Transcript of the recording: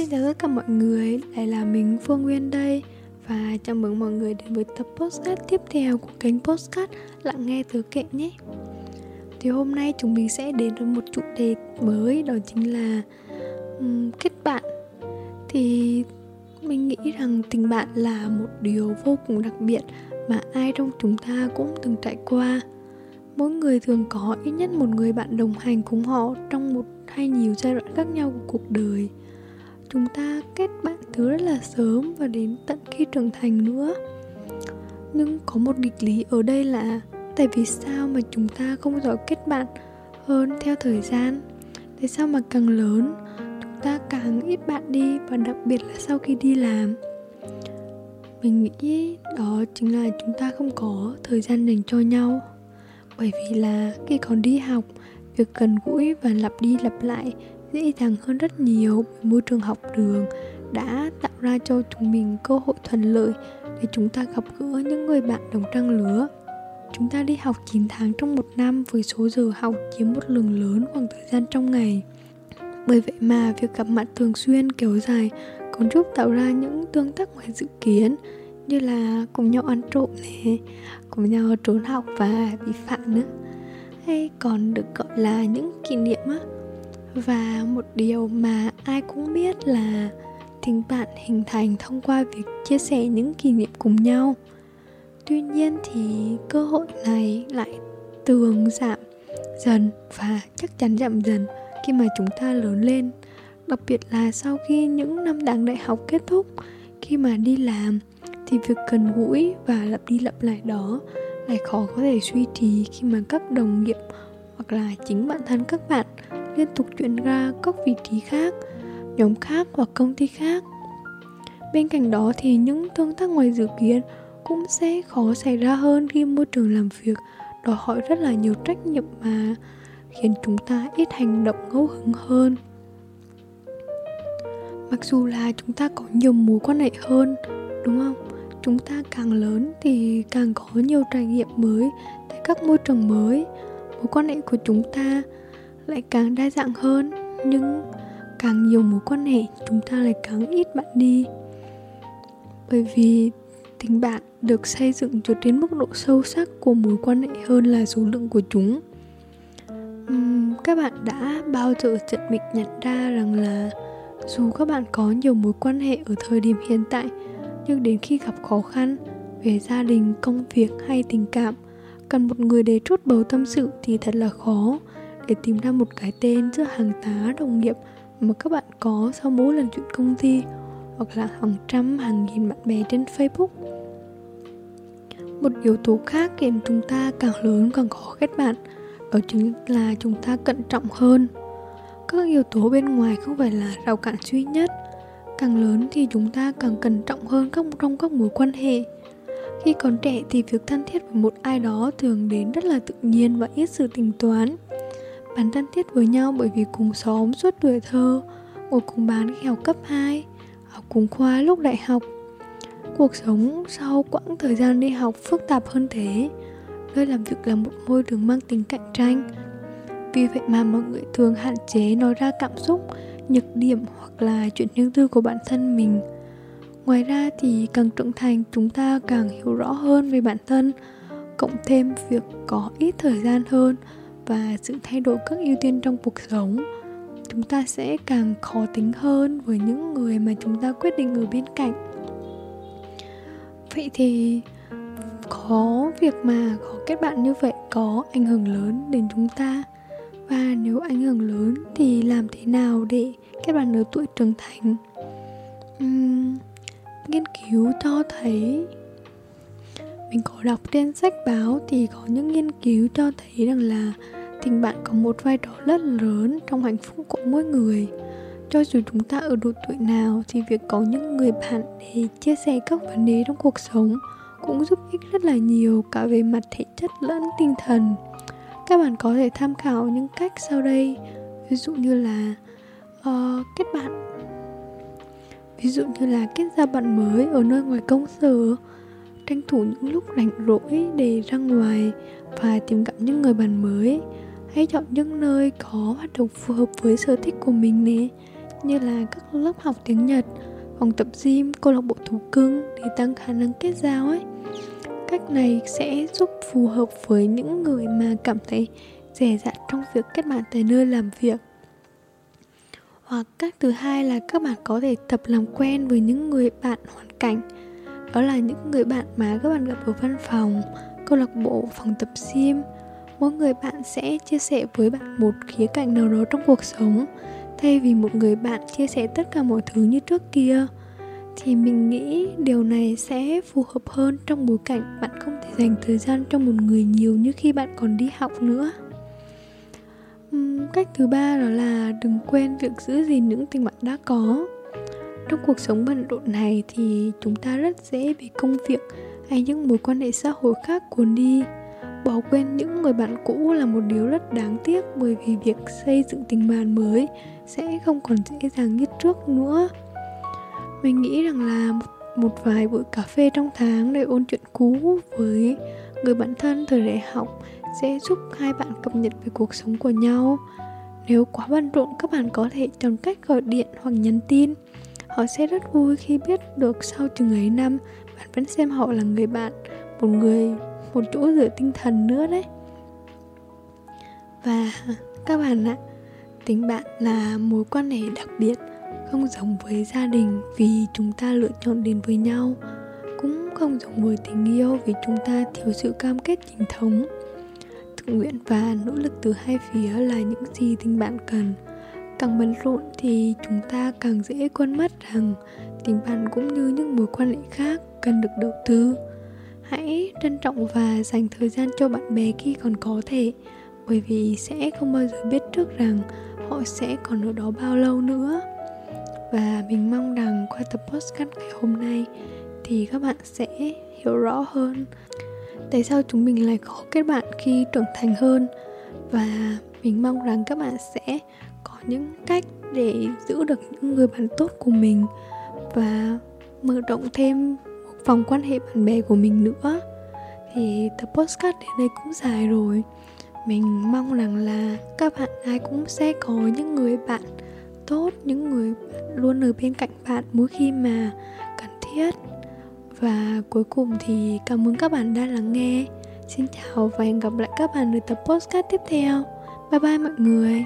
Xin chào tất cả mọi người, lại là mình Phương Nguyên đây. Và chào mừng mọi người đến với tập postcard tiếp theo của kênh postcard Lặng nghe từ kệ nhé. Thì hôm nay chúng mình sẽ đến với một chủ đề mới Đó chính là um, kết bạn. Thì mình nghĩ rằng tình bạn là một điều vô cùng đặc biệt Mà ai trong chúng ta cũng từng trải qua. Mỗi người thường có ít nhất một người bạn đồng hành cùng họ trong một hay nhiều giai đoạn khác nhau của cuộc đời chúng ta kết bạn từ rất là sớm và đến tận khi trưởng thành nữa. Nhưng có một nghịch lý ở đây là tại vì sao mà chúng ta không giỏi kết bạn hơn theo thời gian? Tại sao mà càng lớn, chúng ta càng ít bạn đi và đặc biệt là sau khi đi làm? Mình nghĩ đó chính là chúng ta không có thời gian dành cho nhau. Bởi vì là khi còn đi học, việc gần gũi và lặp đi lặp lại dễ dàng hơn rất nhiều bởi môi trường học đường đã tạo ra cho chúng mình cơ hội thuận lợi để chúng ta gặp gỡ những người bạn đồng trang lứa. Chúng ta đi học 9 tháng trong một năm với số giờ học chiếm một lượng lớn khoảng thời gian trong ngày. Bởi vậy mà việc gặp mặt thường xuyên kéo dài còn giúp tạo ra những tương tác ngoài dự kiến như là cùng nhau ăn trộm này, cùng nhau trốn học và bị phạm nữa hay còn được gọi là những kỷ niệm á và một điều mà ai cũng biết là tình bạn hình thành thông qua việc chia sẻ những kỷ niệm cùng nhau. Tuy nhiên thì cơ hội này lại tường giảm dần và chắc chắn giảm dần khi mà chúng ta lớn lên, đặc biệt là sau khi những năm đáng đại học kết thúc. Khi mà đi làm thì việc gần gũi và lặp đi lặp lại đó lại khó có thể duy trì khi mà các đồng nghiệp hoặc là chính bản thân các bạn liên tục chuyển ra các vị trí khác, nhóm khác hoặc công ty khác. Bên cạnh đó thì những tương tác ngoài dự kiến cũng sẽ khó xảy ra hơn khi môi trường làm việc đòi hỏi rất là nhiều trách nhiệm mà khiến chúng ta ít hành động ngẫu hứng hơn. Mặc dù là chúng ta có nhiều mối quan hệ hơn, đúng không? Chúng ta càng lớn thì càng có nhiều trải nghiệm mới tại các môi trường mới. Mối quan hệ của chúng ta lại càng đa dạng hơn nhưng càng nhiều mối quan hệ chúng ta lại càng ít bạn đi. Bởi vì tình bạn được xây dựng cho đến mức độ sâu sắc của mối quan hệ hơn là số lượng của chúng. Uhm, các bạn đã bao giờ chợt mình nhận ra rằng là dù các bạn có nhiều mối quan hệ ở thời điểm hiện tại nhưng đến khi gặp khó khăn về gia đình công việc hay tình cảm cần một người để trút bầu tâm sự thì thật là khó để tìm ra một cái tên giữa hàng tá đồng nghiệp mà các bạn có sau mỗi lần chuyện công ty, hoặc là hàng trăm, hàng nghìn bạn bè trên Facebook. Một yếu tố khác khiến chúng ta càng lớn càng khó kết bạn, đó chính là chúng ta cẩn trọng hơn. Các yếu tố bên ngoài không phải là rào cản duy nhất. Càng lớn thì chúng ta càng cẩn trọng hơn các, trong các mối quan hệ khi còn trẻ thì việc thân thiết với một ai đó thường đến rất là tự nhiên và ít sự tính toán. Bạn thân thiết với nhau bởi vì cùng xóm suốt tuổi thơ, ngồi cùng bán khi học cấp 2, học cùng khoa lúc đại học. Cuộc sống sau quãng thời gian đi học phức tạp hơn thế, nơi làm việc là một môi trường mang tính cạnh tranh. Vì vậy mà mọi người thường hạn chế nói ra cảm xúc, nhược điểm hoặc là chuyện riêng tư của bản thân mình ngoài ra thì càng trưởng thành chúng ta càng hiểu rõ hơn về bản thân cộng thêm việc có ít thời gian hơn và sự thay đổi các ưu tiên trong cuộc sống. Chúng ta sẽ càng khó tính hơn với những người mà chúng ta quyết định ở bên cạnh. Vậy thì có việc mà có kết bạn như vậy có ảnh hưởng lớn đến chúng ta? Và nếu ảnh hưởng lớn thì làm thế nào để kết bạn ở tuổi trưởng thành? Uhm, nghiên cứu cho thấy. Mình có đọc trên sách báo thì có những nghiên cứu cho thấy rằng là tình bạn có một vai trò rất lớn trong hạnh phúc của mỗi người. Cho dù chúng ta ở độ tuổi nào thì việc có những người bạn để chia sẻ các vấn đề trong cuộc sống cũng giúp ích rất là nhiều cả về mặt thể chất lẫn tinh thần. Các bạn có thể tham khảo những cách sau đây. Ví dụ như là uh, kết bạn. Ví dụ như là kết giao bạn mới ở nơi ngoài công sở tranh thủ những lúc rảnh rỗi để ra ngoài và tìm gặp những người bạn mới hãy chọn những nơi có hoạt động phù hợp với sở thích của mình nè như là các lớp học tiếng Nhật, phòng tập gym, câu lạc bộ thú cưng để tăng khả năng kết giao ấy. Cách này sẽ giúp phù hợp với những người mà cảm thấy dè dặt trong việc kết bạn tại nơi làm việc. Hoặc cách thứ hai là các bạn có thể tập làm quen với những người bạn hoàn cảnh. Đó là những người bạn mà các bạn gặp ở văn phòng, câu lạc bộ, phòng tập gym. Mỗi người bạn sẽ chia sẻ với bạn một khía cạnh nào đó trong cuộc sống, thay vì một người bạn chia sẻ tất cả mọi thứ như trước kia. Thì mình nghĩ điều này sẽ phù hợp hơn trong bối cảnh bạn không thể dành thời gian cho một người nhiều như khi bạn còn đi học nữa. Cách thứ ba đó là đừng quên việc giữ gìn những tình bạn đã có. Trong cuộc sống bận rộn này thì chúng ta rất dễ bị công việc hay những mối quan hệ xã hội khác cuốn đi bỏ quên những người bạn cũ là một điều rất đáng tiếc bởi vì việc xây dựng tình bạn mới sẽ không còn dễ dàng như trước nữa. Mình nghĩ rằng là một, một vài buổi cà phê trong tháng để ôn chuyện cũ với người bạn thân thời đại học sẽ giúp hai bạn cập nhật về cuộc sống của nhau. Nếu quá bận rộn các bạn có thể chọn cách gọi điện hoặc nhắn tin. Họ sẽ rất vui khi biết được sau chừng ấy năm bạn vẫn xem họ là người bạn một người một chỗ dựa tinh thần nữa đấy. Và các bạn ạ, tình bạn là mối quan hệ đặc biệt, không giống với gia đình vì chúng ta lựa chọn đến với nhau, cũng không giống với tình yêu vì chúng ta thiếu sự cam kết chính thống. Tự nguyện và nỗ lực từ hai phía là những gì tình bạn cần. Càng bận rộn thì chúng ta càng dễ quên mất rằng tình bạn cũng như những mối quan hệ khác cần được đầu tư hãy trân trọng và dành thời gian cho bạn bè khi còn có thể, bởi vì sẽ không bao giờ biết trước rằng họ sẽ còn ở đó bao lâu nữa. Và mình mong rằng qua tập podcast ngày hôm nay thì các bạn sẽ hiểu rõ hơn tại sao chúng mình lại khó kết bạn khi trưởng thành hơn. Và mình mong rằng các bạn sẽ có những cách để giữ được những người bạn tốt của mình và mở rộng thêm vòng quan hệ bạn bè của mình nữa. Thì tập postcard đến đây cũng dài rồi. Mình mong rằng là các bạn ai cũng sẽ có những người bạn tốt, những người luôn ở bên cạnh bạn mỗi khi mà cần thiết. Và cuối cùng thì cảm ơn các bạn đã lắng nghe. Xin chào và hẹn gặp lại các bạn ở tập postcard tiếp theo. Bye bye mọi người.